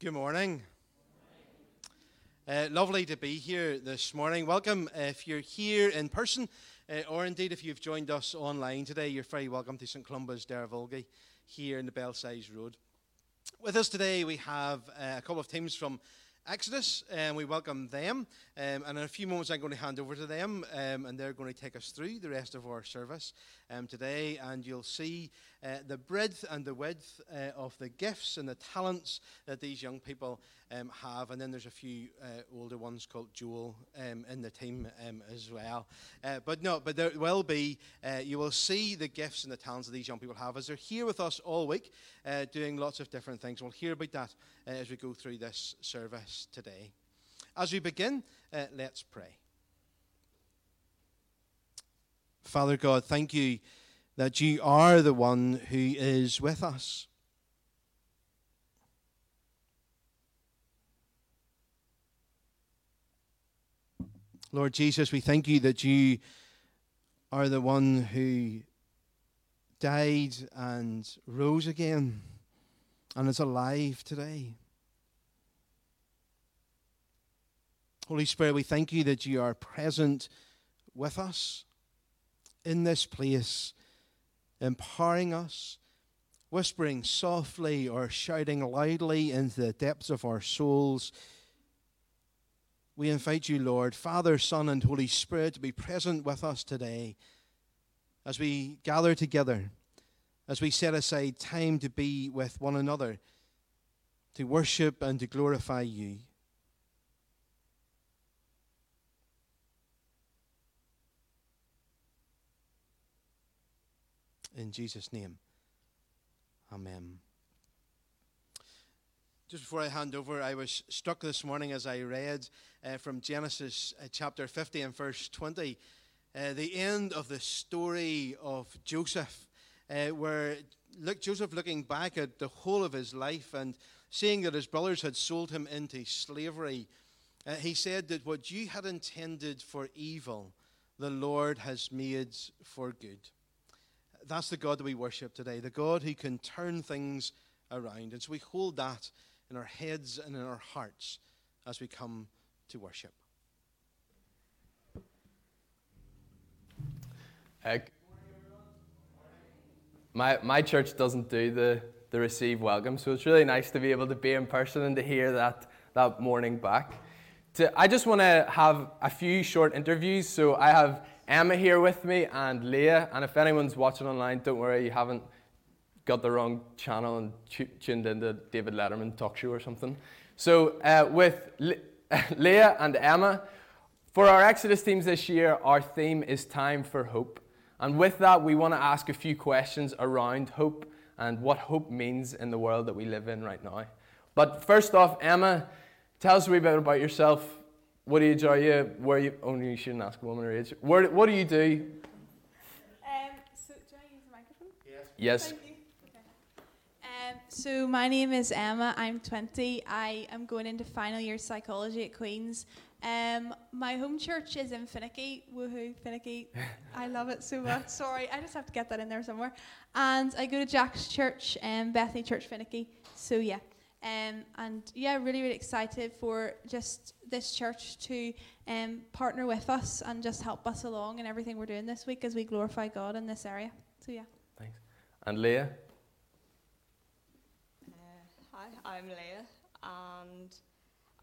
Good morning. Uh, lovely to be here this morning. Welcome if you're here in person, uh, or indeed if you've joined us online today. You're very welcome to St Columba's Derryvolgie here in the Belsize Road. With us today, we have uh, a couple of teams from Exodus, and we welcome them. Um, and in a few moments, I'm going to hand over to them, um, and they're going to take us through the rest of our service um, today. And you'll see uh, the breadth and the width uh, of the gifts and the talents that these young people um, have. And then there's a few uh, older ones called Joel um, in the team um, as well. Uh, but no, but there will be, uh, you will see the gifts and the talents that these young people have as they're here with us all week doing lots of different things. We'll hear about that as we go through this service today. As we begin, let's pray. Father God, thank you that you are the one who is with us. Lord Jesus, we thank you that you are the one who died and rose again and is alive today. Holy Spirit, we thank you that you are present with us in this place empowering us, whispering softly or shouting loudly into the depths of our souls. We invite you, Lord, Father, Son, and Holy Spirit, to be present with us today as we gather together, as we set aside time to be with one another, to worship and to glorify you. In Jesus' name. Amen. Just before I hand over, I was struck this morning as I read uh, from Genesis uh, chapter 50 and verse 20, uh, the end of the story of Joseph, uh, where look, Joseph looking back at the whole of his life and seeing that his brothers had sold him into slavery, uh, he said that what you had intended for evil, the Lord has made for good that's the God that we worship today, the God who can turn things around. And so we hold that in our heads and in our hearts as we come to worship. Uh, my, my church doesn't do the, the receive welcome, so it's really nice to be able to be in person and to hear that, that morning back. To, I just want to have a few short interviews. So I have Emma here with me and Leah. And if anyone's watching online, don't worry, you haven't got the wrong channel and tuned into David Letterman talk show or something. So uh, with Le- Leah and Emma, for our Exodus teams this year, our theme is time for hope. And with that, we want to ask a few questions around hope and what hope means in the world that we live in right now. But first off, Emma, tell us a wee bit about yourself. What age are you? Where you? Only oh, you shouldn't ask a woman her age. Where? What do you do? Um, so do I use the microphone? Yes. Yes. Okay. Um, so my name is Emma. I'm 20. I am going into final year psychology at Queen's. Um, my home church is in Finaghy. Woohoo, Finaghy! I love it so much. Sorry, I just have to get that in there somewhere. And I go to Jack's church, um, Bethany Church Finaghy. So yeah. Um, and yeah, really, really excited for just this church to um, partner with us and just help us along in everything we're doing this week as we glorify God in this area. So yeah. Thanks. And Leah? Uh, hi, I'm Leah, and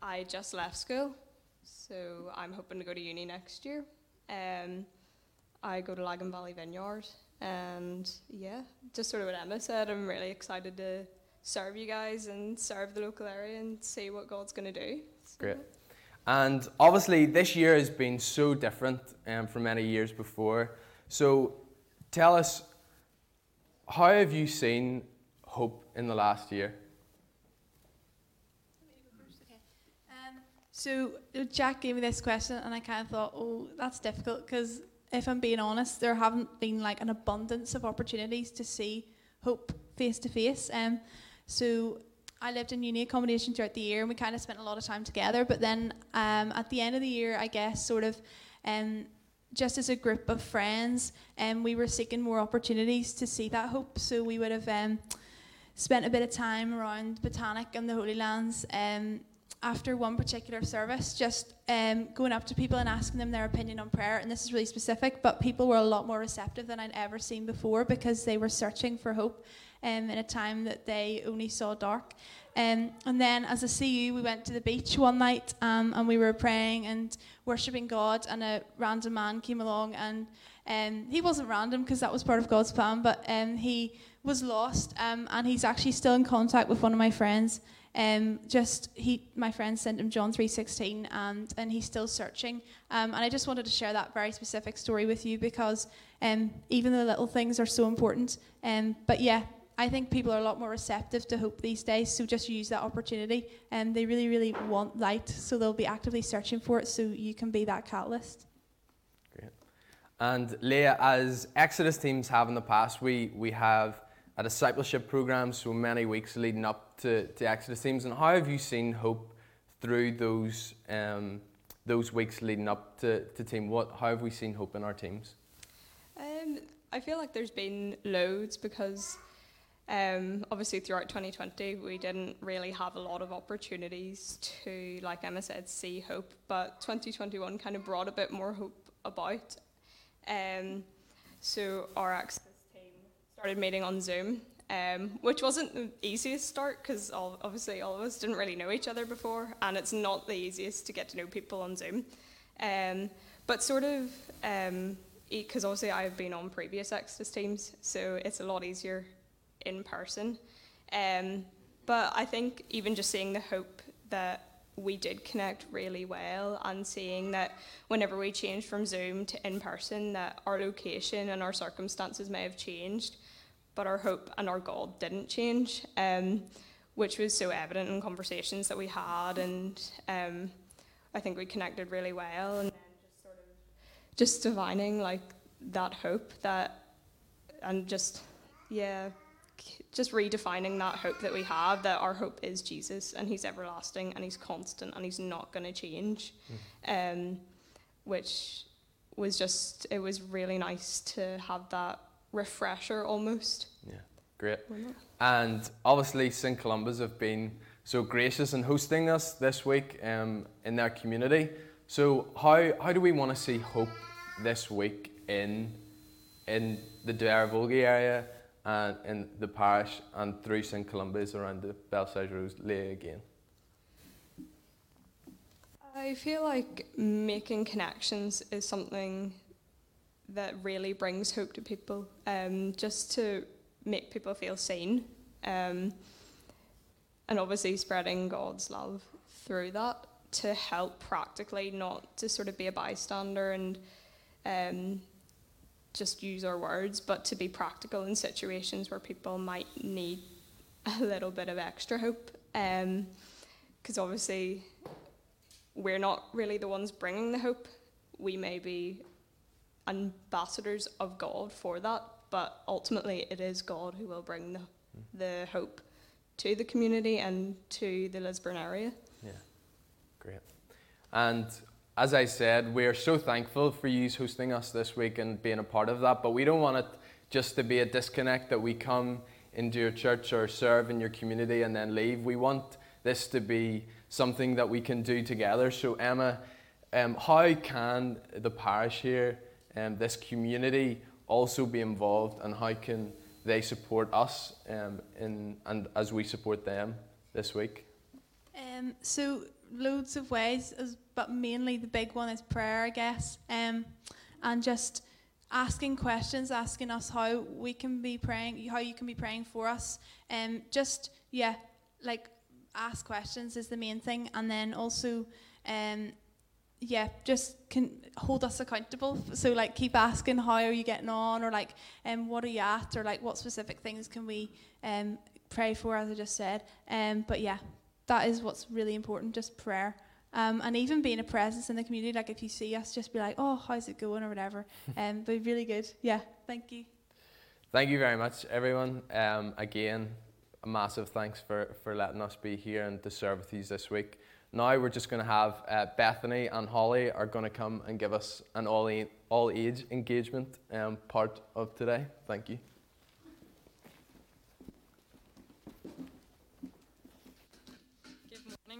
I just left school, so I'm hoping to go to uni next year. Um, I go to Lagan Valley Vineyard, and yeah, just sort of what Emma said, I'm really excited to serve you guys and serve the local area and see what God's going to do. So. Great. And obviously, this year has been so different um, from many years before. So, tell us, how have you seen hope in the last year? Um, so, Jack gave me this question, and I kind of thought, oh, that's difficult because if I'm being honest, there haven't been like an abundance of opportunities to see hope face to face. Um, so I lived in uni accommodation throughout the year, and we kind of spent a lot of time together. But then um, at the end of the year, I guess, sort of, um, just as a group of friends, um, we were seeking more opportunities to see that hope. So we would have um, spent a bit of time around Botanic and the Holy Lands. Um, after one particular service, just um, going up to people and asking them their opinion on prayer. And this is really specific, but people were a lot more receptive than I'd ever seen before because they were searching for hope um, in a time that they only saw dark. Um, and then as a CU, we went to the beach one night um, and we were praying and worshipping God. And a random man came along, and um, he wasn't random because that was part of God's plan, but um, he was lost. Um, and he's actually still in contact with one of my friends. Um, just he, my friend sent him John three sixteen, and and he's still searching. And I just wanted to share that very specific story with you because even the little things are so important. But yeah, I think people are a lot more receptive to hope these days. So just use that opportunity, and they really, really want light, so they'll be actively searching for it. So you can be that catalyst. Great. And Leah, as Exodus teams have in the past, we we have a discipleship program, so many weeks leading up to, to Exodus teams. And how have you seen hope through those um, those weeks leading up to, to team? What how have we seen hope in our teams? Um, I feel like there's been loads because um, obviously throughout 2020 we didn't really have a lot of opportunities to, like Emma said, see hope. But 2021 kind of brought a bit more hope about. Um, so our access team started meeting on Zoom, um, which wasn't the easiest start because obviously all of us didn't really know each other before, and it's not the easiest to get to know people on Zoom. Um, but sort of, because um, obviously I've been on previous Exodus teams, so it's a lot easier in person. Um, but I think even just seeing the hope that we did connect really well and seeing that whenever we changed from Zoom to in person that our location and our circumstances may have changed but our hope and our goal didn't change, um, which was so evident in conversations that we had, and um, I think we connected really well, and just sort of just divining like that hope that, and just yeah, just redefining that hope that we have that our hope is Jesus and He's everlasting and He's constant and He's not going to change, mm. um, which was just it was really nice to have that refresher almost. Yeah, great. And obviously, St. Columba's have been so gracious in hosting us this week um, in their community. So, how, how do we want to see hope this week in, in the Derryvolgie area and in the parish and through St. Columba's around the Belsize Road lay again? I feel like making connections is something that really brings hope to people, um, just to make people feel seen, um, and obviously spreading God's love through that to help practically, not to sort of be a bystander and um, just use our words, but to be practical in situations where people might need a little bit of extra hope. Because um, obviously, we're not really the ones bringing the hope. We may be ambassadors of God for that, but ultimately it is God who will bring the, the hope to the community and to the Lisburn area. Yeah, great. And as I said, we are so thankful for you hosting us this week and being a part of that, but we don't want it just to be a disconnect that we come into your church or serve in your community and then leave. We want this to be something that we can do together. So, Emma, um, how can the parish here um, this community also be involved and how can they support us um, in, and as we support them this week? Um, so loads of ways, but mainly the big one is prayer, I guess, um, and just asking questions, asking us how we can be praying, how you can be praying for us, and um, just yeah, like ask questions is the main thing, and then also um, yeah, just can hold us accountable. So like keep asking how are you getting on, or like um, what are you at, or like what specific things can we um, pray for, as I just said. Um, but yeah, that is what's really important, just prayer. Um, and even being a presence in the community, like if you see us, just be like, oh, how's it going, or whatever. Um, but really good. Yeah, thank you. Thank you very much, everyone. Um, again, a massive thanks for, for letting us be here and to serve with you this week. Now we're just going to have uh, Bethany and Holly are going to come and give us an all, all age engagement um, part of today. Thank you.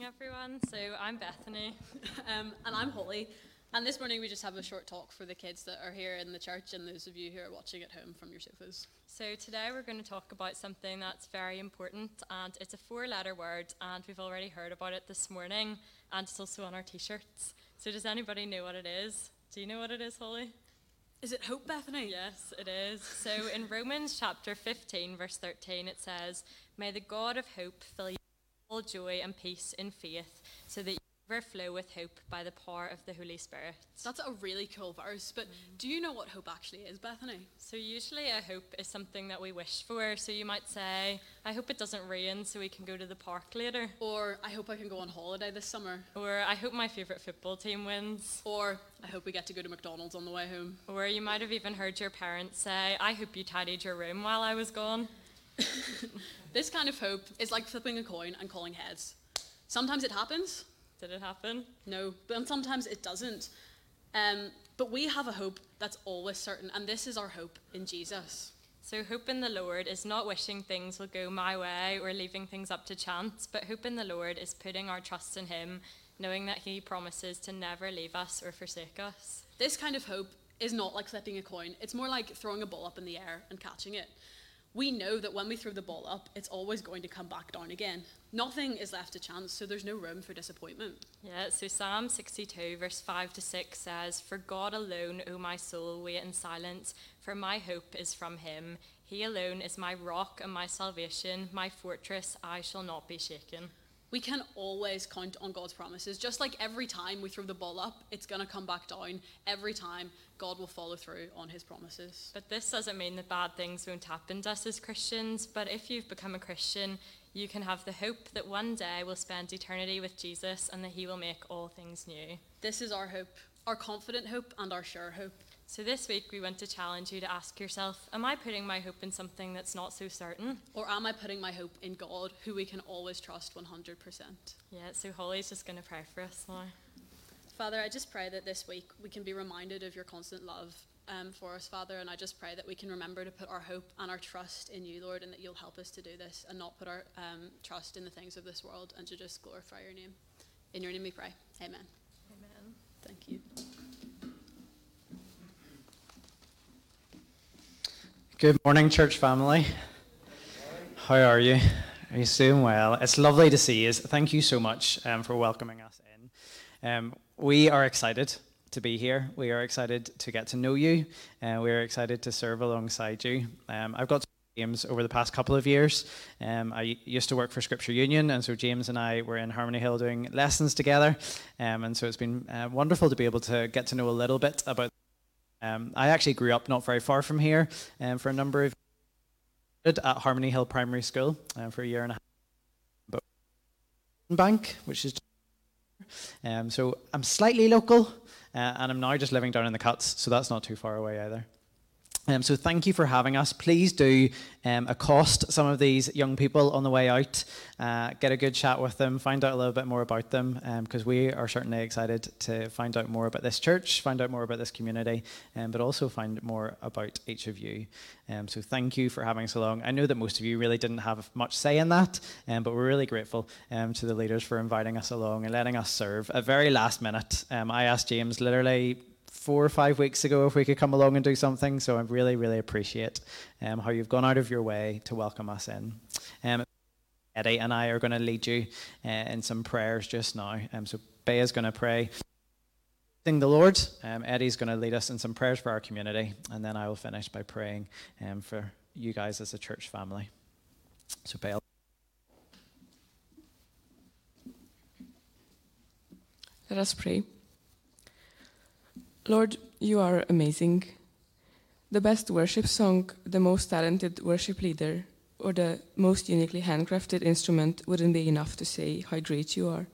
Everyone. So I'm Bethany. um, and I'm Holly. And this morning we just have a short talk for the kids that are here in the church and those of you who are watching at home from your sofas. So today we're going to talk about something that's very important and it's a four letter word and we've already heard about it this morning and it's also on our t-shirts. So does anybody know what it is? Do you know what it is, Holly? Is it hope, Bethany? Yes, it is. So in Romans chapter 15 verse 13 it says, "May the God of hope fill you all joy and peace in faith so that you overflow with hope by the power of the Holy Spirit. That's a really cool verse, but mm. do you know what hope actually is, Bethany? So, usually, a hope is something that we wish for. So, you might say, I hope it doesn't rain so we can go to the park later. Or, I hope I can go on holiday this summer. Or, I hope my favourite football team wins. Or, I hope we get to go to McDonald's on the way home. Or, you might have even heard your parents say, I hope you tidied your room while I was gone. This kind of hope is like flipping a coin and calling heads. Sometimes it happens, did it happen? No, but sometimes it doesn't. Um, but we have a hope that's always certain, and this is our hope in Jesus. So, hope in the Lord is not wishing things will go my way or leaving things up to chance, but hope in the Lord is putting our trust in Him, knowing that He promises to never leave us or forsake us. This kind of hope is not like flipping a coin, it's more like throwing a ball up in the air and catching it we know that when we throw the ball up, it's always going to come back down again. Nothing is left to chance, so there's no room for disappointment. Yeah, so Psalm 62, verse 5 to 6 says, For God alone, O my soul, wait in silence, for my hope is from him. He alone is my rock and my salvation, my fortress, I shall not be shaken we can always count on God's promises. Just like every time we throw the ball up, it's going to come back down. Every time, God will follow through on his promises. But this doesn't mean that bad things won't happen to us as Christians. But if you've become a Christian, you can have the hope that one day we'll spend eternity with Jesus and that he will make all things new. This is our hope, our confident hope and our sure hope. So this week we want to challenge you to ask yourself, am I putting my hope in something that's not so certain? Or am I putting my hope in God, who we can always trust 100%? Yeah, so Holly's just going to pray for us now. Father, I just pray that this week we can be reminded of your constant love um, for us, Father, and I just pray that we can remember to put our hope and our trust in you, Lord, and that you'll help us to do this and not put our um, trust in the things of this world and to just glorify your name. In your name we pray. Amen. Amen. Thank you. Good morning, church family. How are you? Are you doing well? It's lovely to see you. Thank you so much um, for welcoming us in. Um, we are excited to be here. We are excited to get to know you, and we are excited to serve alongside you. Um, I've got James over the past couple of years. Um, I used to work for Scripture Union, and so James and I were in Harmony Hill doing lessons together. Um, and so it's been uh, wonderful to be able to get to know a little bit about um, I actually grew up not very far from here um, for a number of years at Harmony Hill Primary School um, for a year and a half. But Bank, which is um, so I'm slightly local, uh, and I'm now just living down in the Cuts, so that's not too far away either. Um, so thank you for having us. Please do um, accost some of these young people on the way out. Uh, get a good chat with them. Find out a little bit more about them because um, we are certainly excited to find out more about this church, find out more about this community, um, but also find more about each of you. Um, so thank you for having us along. I know that most of you really didn't have much say in that, um, but we're really grateful to the leaders for inviting us along and letting us serve. At very last minute, I asked James literally four or five weeks ago if we could come along and do something. So I really, really appreciate um, how you've gone out of your way to welcome us in. Um, Eddie and I are going to lead you uh, in some prayers just now. Um, so is going to pray. Sing the Lord. Um, Eddie's going to lead us in some prayers for our community, and then I will finish by praying um, for you guys as a church family. So, Bea. Let us pray. Lord, you are amazing. The best worship song, the most talented worship leader, or the most uniquely handcrafted instrument wouldn't be enough to say how great you are.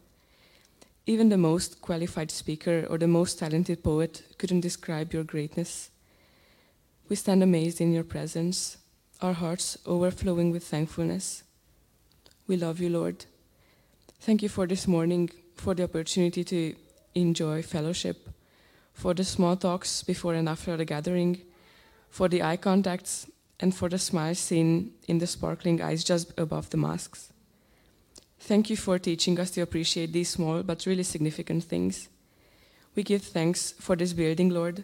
Even the most qualified speaker or the most talented poet couldn't describe your greatness. We stand amazed in your presence, our hearts overflowing with thankfulness. We love you, Lord. Thank you for this morning, for the opportunity to enjoy fellowship for the small talks before and after the gathering, for the eye contacts, and for the smiles seen in the sparkling eyes just above the masks. Thank you for teaching us to appreciate these small but really significant things. We give thanks for this building, Lord,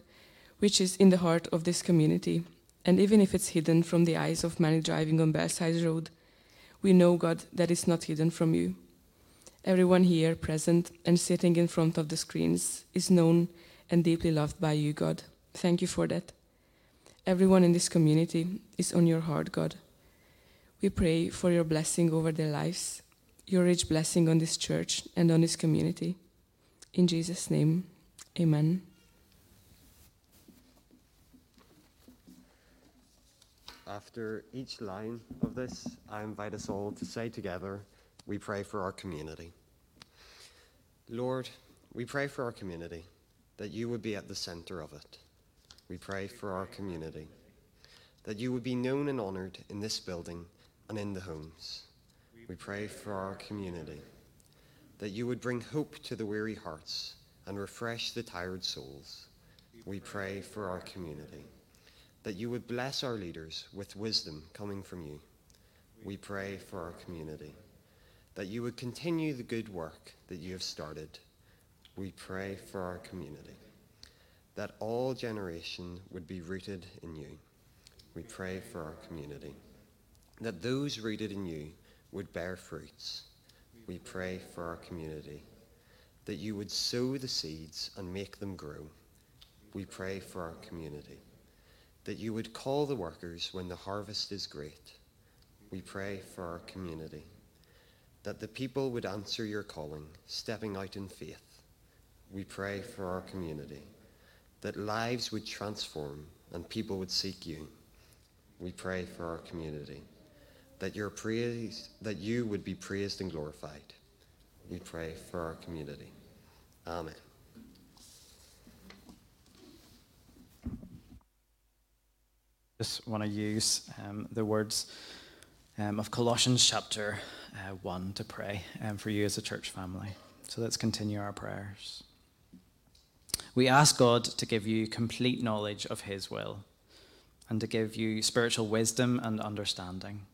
which is in the heart of this community. And even if it's hidden from the eyes of many driving on Belsize Road, we know, God, that it's not hidden from you. Everyone here present and sitting in front of the screens is known and deeply loved by you, God. Thank you for that. Everyone in this community is on your heart, God. We pray for your blessing over their lives, your rich blessing on this church and on this community. In Jesus' name, amen. After each line of this, I invite us all to say together, We pray for our community. Lord, we pray for our community, that you would be at the center of it. We pray for our community, that you would be known and honored in this building and in the homes. We pray for our community, that you would bring hope to the weary hearts and refresh the tired souls. We pray for our community that you would bless our leaders with wisdom coming from you. We pray for our community, that you would continue the good work that you have started. We pray for our community, that all generation would be rooted in you. We pray for our community, that those rooted in you would bear fruits. We pray for our community, that you would sow the seeds and make them grow. We pray for our community that you would call the workers when the harvest is great. We pray for our community, that the people would answer your calling, stepping out in faith. We pray for our community, that lives would transform and people would seek you. We pray for our community, that your praise, that you would be praised and glorified. We pray for our community. Amen. just want to use um, the words um, of Colossians chapter uh, 1 to pray um, for you as a church family. So let's continue our prayers. We ask God to give you complete knowledge of His will and to give you spiritual wisdom and understanding.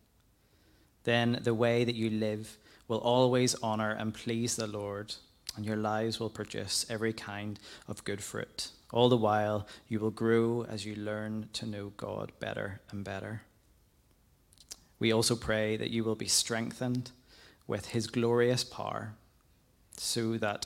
Then the way that you live will always honor and please the Lord, and your lives will produce every kind of good fruit. All the while, you will grow as you learn to know God better and better. We also pray that you will be strengthened with his glorious power, so that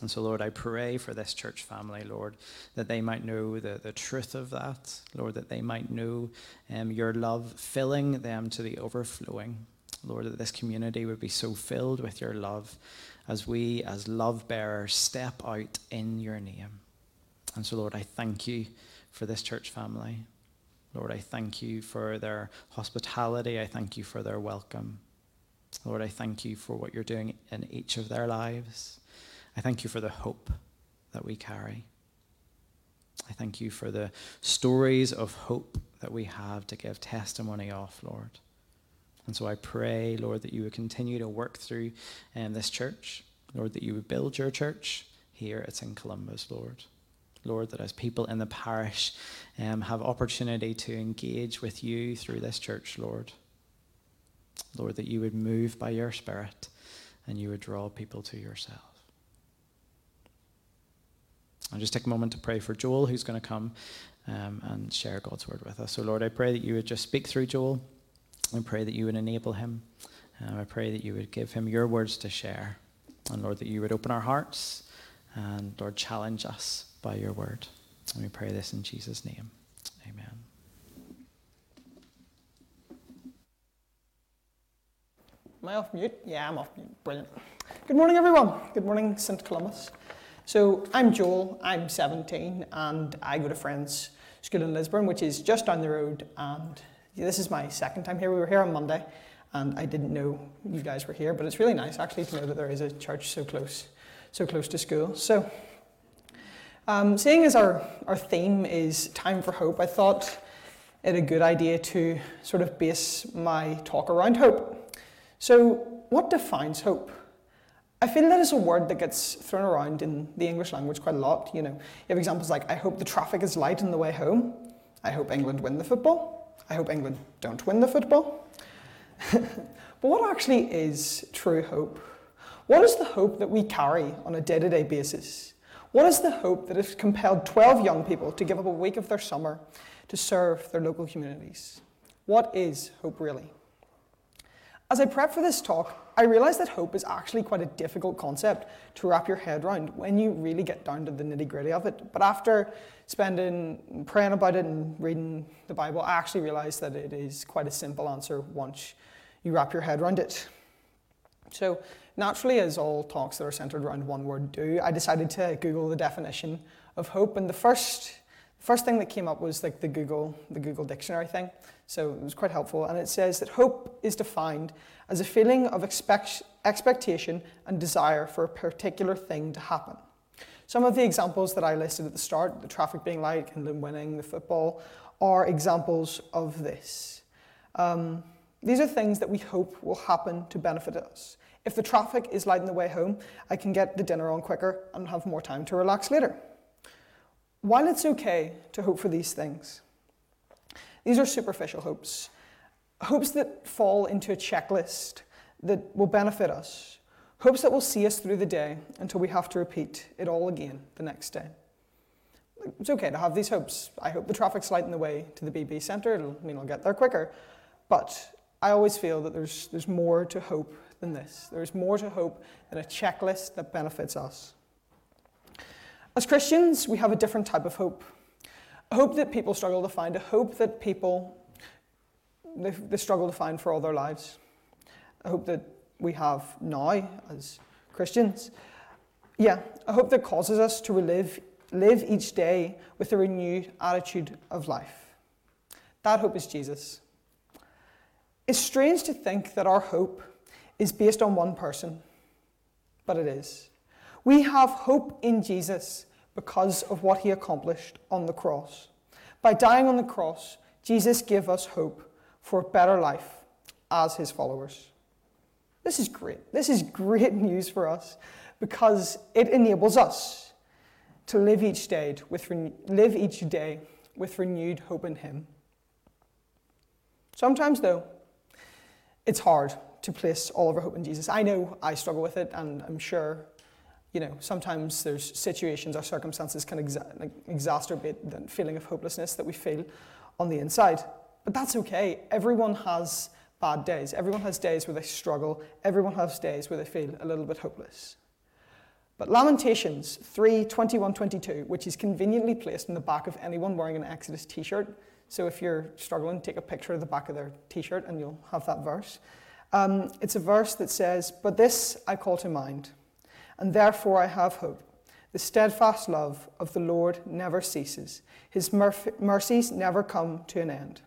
And so, Lord, I pray for this church family, Lord, that they might know the, the truth of that, Lord, that they might know um, your love filling them to the overflowing. Lord, that this community would be so filled with your love as we, as love bearers, step out in your name. And so, Lord, I thank you for this church family. Lord, I thank you for their hospitality. I thank you for their welcome. Lord, I thank you for what you're doing in each of their lives. I thank you for the hope that we carry. I thank you for the stories of hope that we have to give testimony of, Lord. And so I pray, Lord, that you would continue to work through um, this church. Lord, that you would build your church here at St. Columba's, Lord. Lord, that as people in the parish um, have opportunity to engage with you through this church, Lord. Lord, that you would move by your Spirit and you would draw people to yourself. I'll just take a moment to pray for Joel, who's going to come um, and share God's word with us. So, Lord, I pray that you would just speak through Joel. I pray that you would enable him. Uh, I pray that you would give him your words to share. And, Lord, that you would open our hearts and, Lord, challenge us by your word. And we pray this in Jesus' name. Amen. Am I off mute? Yeah, I'm off mute. Brilliant. Good morning, everyone. Good morning, St. Columba's. So, I'm Joel, I'm 17, and I go to Friends School in Lisburn, which is just down the road. And this is my second time here. We were here on Monday, and I didn't know you guys were here, but it's really nice actually to know that there is a church so close, so close to school. So, um, seeing as our, our theme is time for hope, I thought it a good idea to sort of base my talk around hope. So, what defines hope? I feel that is a word that gets thrown around in the English language quite a lot. You know, you have examples like, I hope the traffic is light on the way home. I hope England win the football. I hope England don't win the football. but what actually is true hope? What is the hope that we carry on a day to day basis? What is the hope that has compelled 12 young people to give up a week of their summer to serve their local communities? What is hope really? As I prep for this talk, I realised that hope is actually quite a difficult concept to wrap your head around when you really get down to the nitty gritty of it. But after spending praying about it and reading the Bible, I actually realised that it is quite a simple answer once you wrap your head around it. So, naturally, as all talks that are centered around one word do, I decided to Google the definition of hope, and the first first thing that came up was like the Google the Google dictionary thing. So it was quite helpful, and it says that hope is defined as a feeling of expect, expectation and desire for a particular thing to happen. Some of the examples that I listed at the start, the traffic being light, and winning, the football, are examples of this. Um, these are things that we hope will happen to benefit us. If the traffic is light on the way home, I can get the dinner on quicker and have more time to relax later. While it's okay to hope for these things, these are superficial hopes, hopes that fall into a checklist that will benefit us, hopes that will see us through the day until we have to repeat it all again the next day. It's okay to have these hopes. I hope the traffic's light in the way to the BB Centre, it'll mean I'll get there quicker. But I always feel that there's, there's more to hope than this. There's more to hope than a checklist that benefits us. As Christians, we have a different type of hope. A hope that people struggle to find, a hope that people they, they struggle to find for all their lives. A hope that we have now as Christians. Yeah, a hope that causes us to relive, live each day with a renewed attitude of life. That hope is Jesus. It's strange to think that our hope is based on one person, but it is. We have hope in Jesus because of what he accomplished on the cross. By dying on the cross, Jesus gave us hope for a better life as his followers. This is great. This is great news for us because it enables us to live each day with, live each day with renewed hope in him. Sometimes, though, it's hard to place all of our hope in Jesus. I know I struggle with it, and I'm sure you know, sometimes there's situations or circumstances can exa- like, exacerbate the feeling of hopelessness that we feel on the inside. But that's okay. Everyone has bad days. Everyone has days where they struggle. Everyone has days where they feel a little bit hopeless. But Lamentations 3 21 22, which is conveniently placed in the back of anyone wearing an Exodus t shirt. So if you're struggling, take a picture of the back of their t shirt and you'll have that verse. Um, it's a verse that says, But this I call to mind and therefore I have hope. The steadfast love of the Lord never ceases, his mercies never come to an end.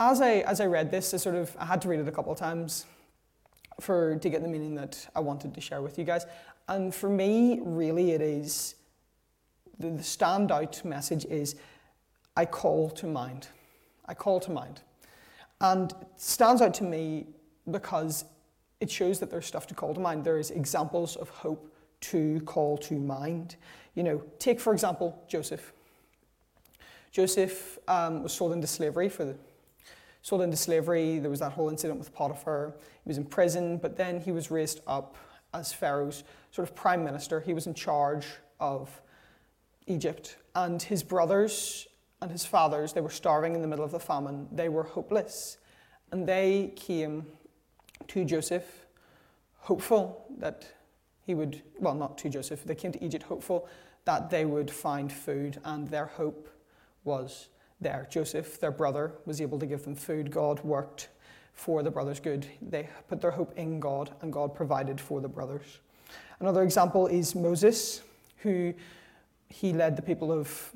As I, as I read this, I sort of I had to read it a couple of times for to get the meaning that I wanted to share with you guys. And for me, really, it is the, the standout message is I call to mind. I call to mind. And it stands out to me because it shows that there's stuff to call to mind. There's examples of hope to call to mind. You know, take for example Joseph. Joseph um, was sold into slavery for the sold into slavery. There was that whole incident with Potiphar. He was in prison, but then he was raised up as Pharaoh's sort of prime minister. He was in charge of Egypt, and his brothers and his fathers they were starving in the middle of the famine. They were hopeless, and they came to Joseph, hopeful that he would, well, not to Joseph, they came to Egypt hopeful that they would find food, and their hope was there. Joseph, their brother, was able to give them food. God worked for the brothers' good. They put their hope in God, and God provided for the brothers. Another example is Moses, who he led the people of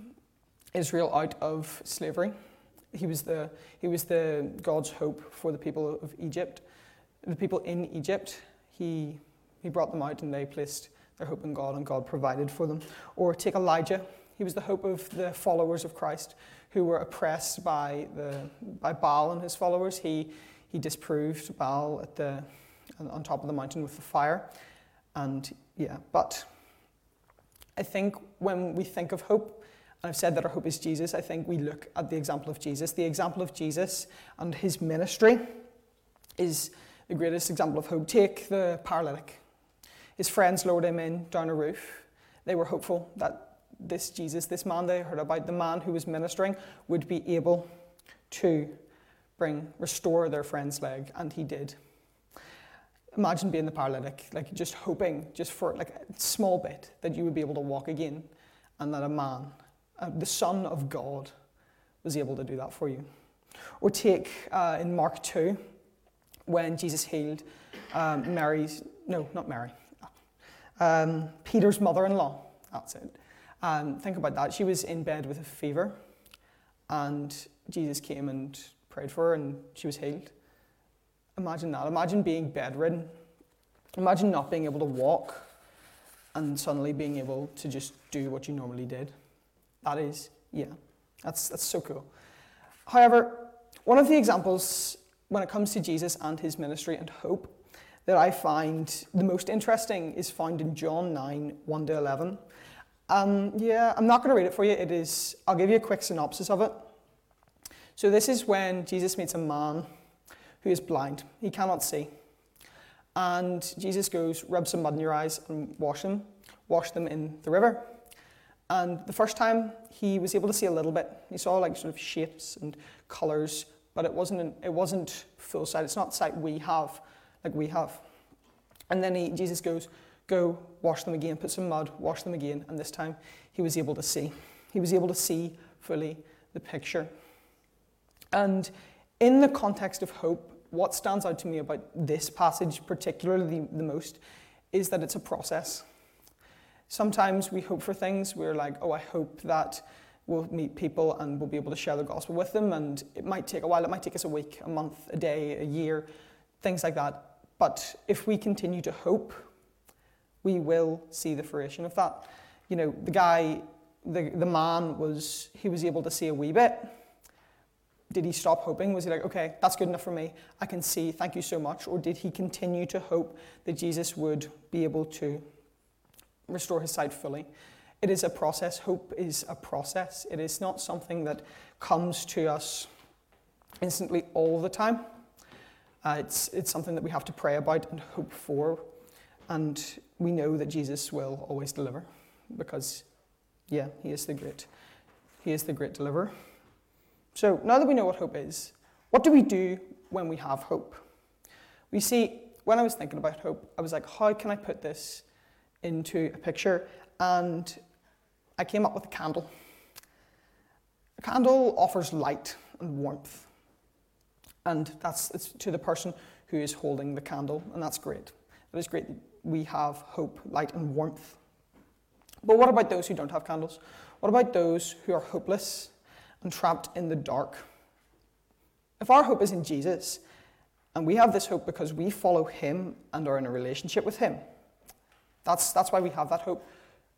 Israel out of slavery He was the he was the God's hope for the people of Egypt, the people in Egypt. He he brought them out and they placed their hope in God and God provided for them. Or take Elijah. He was the hope of the followers of Christ who were oppressed by the by Baal and his followers. He he disproved Baal at the on top of the mountain with the fire. And yeah, but I think when we think of hope, and I've said that our hope is Jesus, I think we look at the example of Jesus. The example of Jesus and his ministry is the greatest example of hope. Take the paralytic. His friends lowered him in down a roof. They were hopeful that this Jesus, this man they heard about, the man who was ministering, would be able to bring, restore their friend's leg, and he did. Imagine being the paralytic, like just hoping, just for like a small bit, that you would be able to walk again, and that a man, uh, the Son of God, was able to do that for you. Or take uh, in Mark 2, when Jesus healed um, Mary's, no, not Mary, um, Peter's mother in law. That's it. Um, think about that. She was in bed with a fever, and Jesus came and prayed for her, and she was healed. Imagine that. Imagine being bedridden. Imagine not being able to walk and suddenly being able to just do what you normally did. That is, yeah, that's, that's so cool. However, one of the examples when it comes to Jesus and his ministry and hope that I find the most interesting is found in John 9 1 to 11. Um, yeah, I'm not going to read it for you. It is, I'll give you a quick synopsis of it. So, this is when Jesus meets a man who is blind. He cannot see. And Jesus goes, rub some mud in your eyes and wash them, wash them in the river. And the first time he was able to see a little bit. He saw like sort of shapes and colours, but it wasn't, an, it wasn't full sight. It's not sight we have like we have. And then he, Jesus goes, Go, wash them again, put some mud, wash them again. And this time he was able to see. He was able to see fully the picture. And in the context of hope, what stands out to me about this passage, particularly the, the most, is that it's a process. Sometimes we hope for things, we're like, oh, I hope that we'll meet people and we'll be able to share the gospel with them. And it might take a while, it might take us a week, a month, a day, a year, things like that. But if we continue to hope, we will see the fruition of that. You know, the guy, the, the man was, he was able to see a wee bit. Did he stop hoping? Was he like, okay, that's good enough for me. I can see, thank you so much. Or did he continue to hope that Jesus would be able to restore his sight fully? It is a process. Hope is a process. It is not something that comes to us instantly all the time. Uh, it's, it's something that we have to pray about and hope for. And we know that Jesus will always deliver because, yeah, he is the great, he is the great deliverer. So now that we know what hope is, what do we do when we have hope? We see, when I was thinking about hope, I was like, how can I put this into a picture? And I came up with a candle. A candle offers light and warmth and that's it's to the person who is holding the candle, and that's great. It is great. That we have hope, light, and warmth. But what about those who don't have candles? What about those who are hopeless and trapped in the dark? If our hope is in Jesus, and we have this hope because we follow Him and are in a relationship with Him, that's, that's why we have that hope.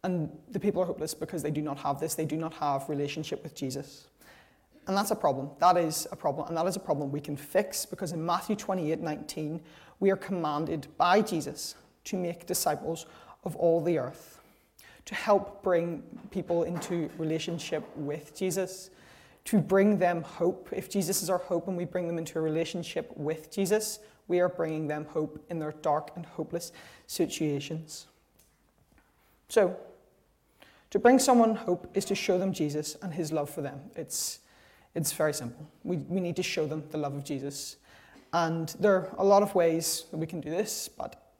And the people are hopeless because they do not have this, they do not have relationship with Jesus. And that's a problem. That is a problem. And that is a problem we can fix because in Matthew 28 19, we are commanded by Jesus to make disciples of all the earth, to help bring people into relationship with Jesus, to bring them hope. If Jesus is our hope and we bring them into a relationship with Jesus, we are bringing them hope in their dark and hopeless situations. So, to bring someone hope is to show them Jesus and his love for them. It's it's very simple. We, we need to show them the love of Jesus. And there are a lot of ways that we can do this, but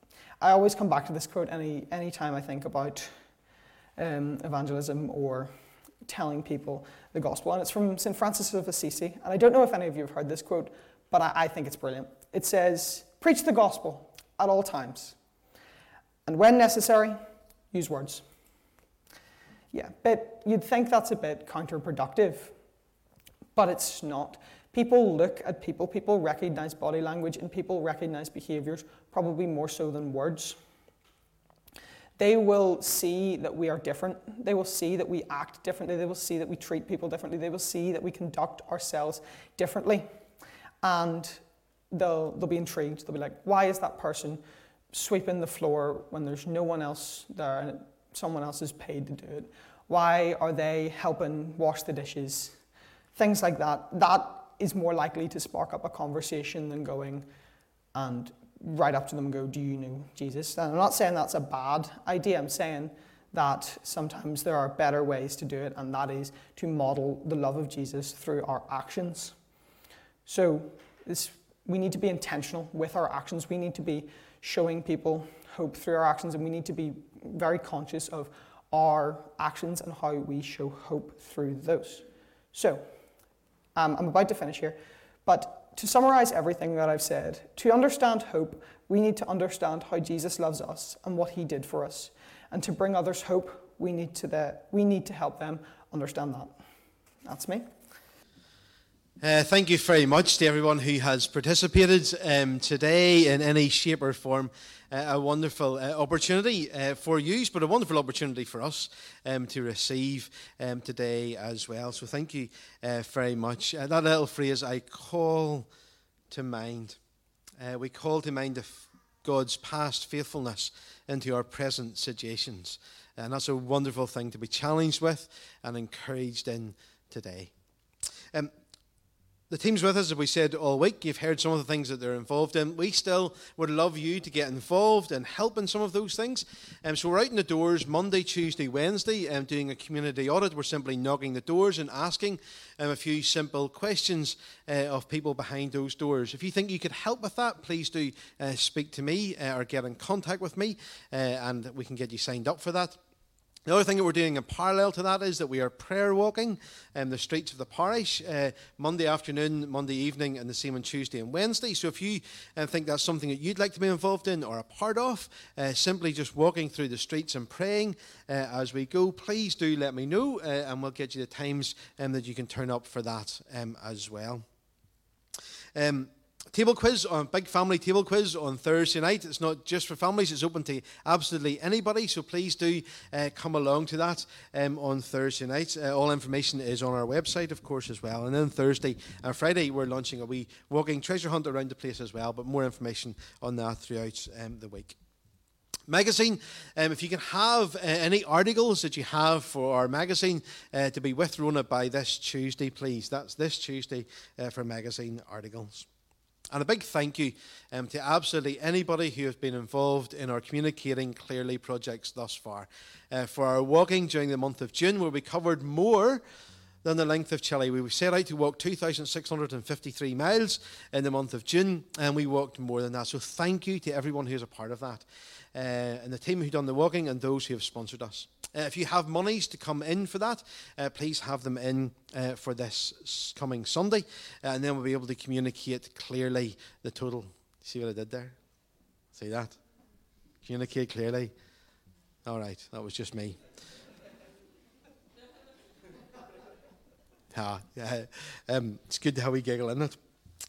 I always come back to this quote any any time I think about um, evangelism or telling people the gospel. And it's from St. Francis of Assisi. And I don't know if any of you have heard this quote, but I, I think it's brilliant. It says, Preach the gospel at all times. And when necessary, use words. Yeah, but you'd think that's a bit counterproductive but it's not. People look at people, people recognize body language, and people recognize behaviors probably more so than words. They will see that we are different. They will see that we act differently. They will see that we treat people differently. They will see that we conduct ourselves differently. And they'll, they'll be intrigued. They'll be like, why is that person sweeping the floor when there's no one else there someone else is paid to do it? Why are they helping wash the dishes? Things like that. That is more likely to spark up a conversation than going and right up to them and go, Do you know Jesus? And I'm not saying that's a bad idea. I'm saying that sometimes there are better ways to do it, and that is to model the love of Jesus through our actions. So this, we need to be intentional with our actions. We need to be showing people hope through our actions, and we need to be very conscious of our actions and how we show hope through those. So, um, I'm about to finish here, but to summarize everything that I've said, to understand hope, we need to understand how Jesus loves us and what he did for us. And to bring others hope, we need to, the, we need to help them understand that. That's me. Uh, thank you very much to everyone who has participated um, today in any shape or form. Uh, a wonderful uh, opportunity uh, for you, but a wonderful opportunity for us um, to receive um, today as well. So thank you uh, very much. Uh, that little phrase, I call to mind. we call to mind God's past faithfulness into our present situations. And that's a wonderful thing to be challenged with and encouraged in today. Um, the team's with us, as we said all week. You've heard some of the things that they're involved in. We still would love you to get involved and help in some of those things. Um, so we're out in the doors Monday, Tuesday, Wednesday, um, doing a community audit. We're simply knocking the doors and asking um, a few simple questions uh, of people behind those doors. If you think you could help with that, please do uh, speak to me uh, or get in contact with me, uh, and we can get you signed up for that. The other thing that we're doing in parallel to that is that we are prayer walking in the streets of the parish uh, Monday afternoon, Monday evening, and the same on Tuesday and Wednesday. So if you uh, think that's something that you'd like to be involved in or a part of, uh, simply just walking through the streets and praying uh, as we go, please do let me know, uh, and we'll get you the times um, that you can turn up for that um, as well. Um, table quiz on big family table quiz on Thursday night. It's not just for families; it's open to absolutely anybody. So please do uh, come along to that um, on Thursday night. Uh, all information is on our website, of course, as well. And then Thursday and Friday, we're launching a wee walking treasure hunt around the place as well. But more information on that throughout um, the week magazine. Um, if you can have uh, any articles that you have for our magazine uh, to be with Rona by this Tuesday, please. That's this Tuesday uh, for magazine articles. And a big thank you um, to absolutely anybody who has been involved in our Communicating Clearly projects thus far. Uh, for our walking during the month of June, where we covered more than the length of Chile. We set out to walk 2,653 miles in the month of June, and we walked more than that. So thank you to everyone who's a part of that uh, and the team who done the walking and those who have sponsored us. Uh, if you have monies to come in for that, uh, please have them in uh, for this coming Sunday, uh, and then we'll be able to communicate clearly the total. See what I did there? See that? Communicate clearly. All right, that was just me. ah, yeah, um, it's good have we giggle, isn't it?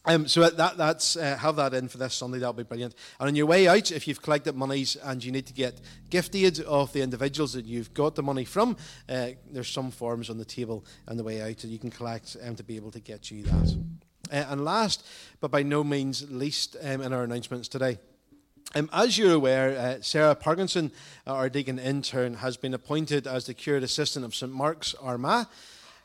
Um, so that, that's uh, have that in for this Sunday. That'll be brilliant. And on your way out, if you've collected monies and you need to get gift aid of the individuals that you've got the money from, uh, there's some forms on the table on the way out that you can collect um, to be able to get you that. Uh, and last, but by no means least, um, in our announcements today. Um, as you're aware, uh, Sarah Parkinson, our deacon intern, has been appointed as the curate assistant of St Mark's Armagh.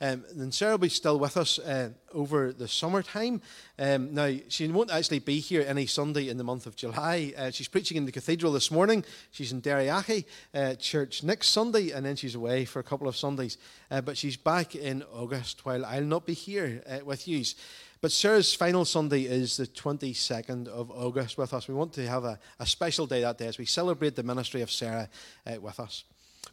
Um, and Sarah will be still with us uh, over the summertime. Um, now, she won't actually be here any Sunday in the month of July. Uh, she's preaching in the cathedral this morning. She's in Derriaghy uh, Church next Sunday, and then she's away for a couple of Sundays. Uh, but she's back in August while I'll not be here uh, with you. But Sarah's final Sunday is the 22nd of August with us. We want to have a, a special day that day as we celebrate the ministry of Sarah uh, with us.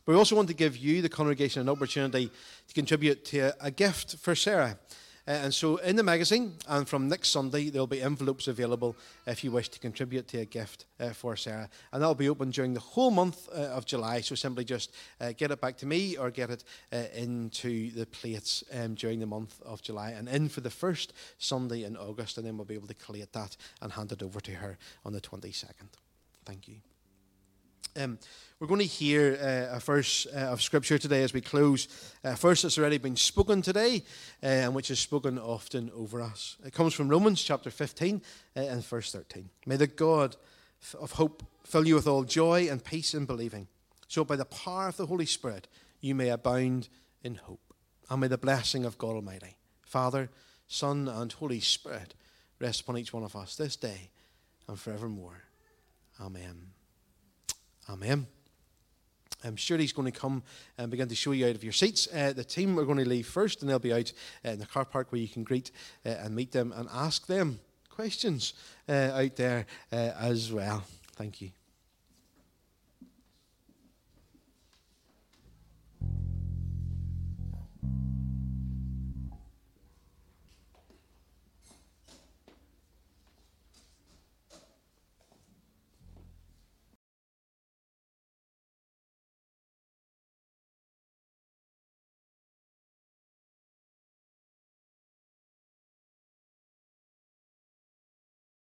But we also want to give you, the congregation, an opportunity to contribute to a, gift for Sarah. Uh, and so in the magazine and from next Sunday, there'll be envelopes available if you wish to contribute to a gift uh, for Sarah. And that'll be open during the whole month uh, of July. So simply just uh, get it back to me or get it uh, into the plates um, during the month of July and in for the first Sunday in August. And then we'll be able to collate that and hand it over to her on the 22nd. Thank you. Um, we're going to hear uh, a verse uh, of Scripture today as we close. A verse that's already been spoken today uh, and which is spoken often over us. It comes from Romans chapter 15 uh, and verse 13. May the God of hope fill you with all joy and peace in believing, so by the power of the Holy Spirit you may abound in hope. And may the blessing of God Almighty, Father, Son, and Holy Spirit rest upon each one of us this day and forevermore. Amen. Amen. I'm sure he's going to come and begin to show you out of your seats. Uh, the team are going to leave first, and they'll be out uh, in the car park where you can greet uh, and meet them and ask them questions uh, out there uh, as well. Thank you.